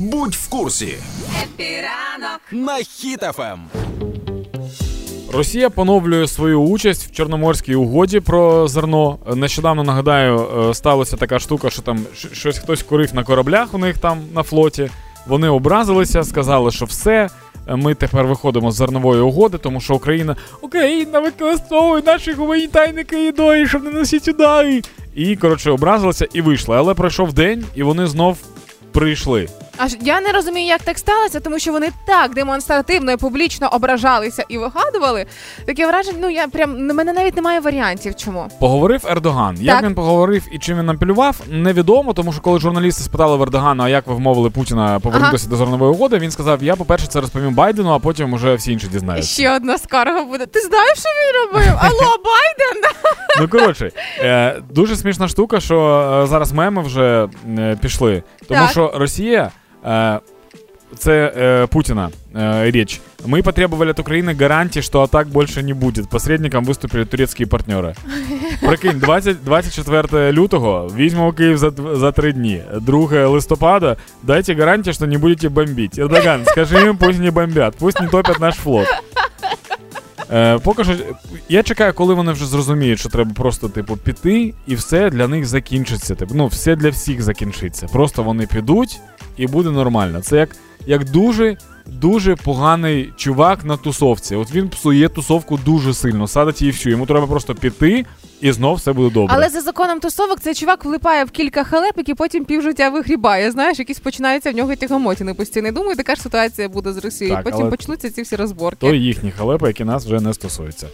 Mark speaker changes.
Speaker 1: Будь в курсі
Speaker 2: Happy ранок
Speaker 1: на Хіт-ФМ.
Speaker 3: Росія поновлює свою участь в Чорноморській угоді про зерно. Нещодавно нагадаю, е, сталося така штука, що там щось хтось курив на кораблях у них там на флоті. Вони образилися, сказали, що все. е, Ми тепер виходимо з зернової угоди, тому що Україна Україна використовує наші гуманітарні коридори, щоб наносити удари. І коротше образилися і вийшли. Але пройшов день, і вони знов прийшли.
Speaker 4: Аж я не розумію, як так сталося, тому що вони так демонстративно і публічно ображалися і вигадували. Таке враження, ну я прям на мене навіть немає варіантів. Чому
Speaker 3: Поговорив Ердоган. Як він поговорив і чим він напілював, невідомо, тому що коли журналісти спитали в Ердогана, а як ви вмовили Путіна повернутися до зернової угоди, він сказав: Я, по-перше, це розповім Байдену, а потім уже всі інші дізнаються.
Speaker 4: ще одна скарга буде? Ти знаєш, що він робив? Алло, Байден!
Speaker 3: Ну коротше, е, дуже смішна штука, що е, зараз меми вже е, пішли. Тому що Росія. Е, це э, Путина э, речь. Мы потребовали от Украины гарантии, что атак больше не будет. Посредником выступили турецкие партнеры. Прикинь, 20, 24 лютого візьмемо Київ за, дв- за три дні. 2 листопада дайте гарантію, що не будете бомбить. Ердоган, скажи їм, пусть не бомбят, пусть не топять наш флот. Е, поки що, я чекаю, коли вони вже зрозуміють, що треба просто, типу, піти, і все для них закінчиться. Типу, ну, все для всіх закінчиться. Просто вони підуть і буде нормально. Це як, як дуже. Дуже поганий чувак на тусовці. От він псує тусовку дуже сильно, садить її всю. Йому треба просто піти, і знов все буде добре.
Speaker 4: Але за законом тусовок цей чувак влипає в кілька халепик і потім півжиття вигрібає. Знаєш, якісь починаються в нього тягомотіни постійно. Думаю, така ж ситуація буде з Росією.
Speaker 3: Так,
Speaker 4: потім
Speaker 3: але-
Speaker 4: почнуться ці всі розборки.
Speaker 3: То їхні халепи, які нас вже не стосуються.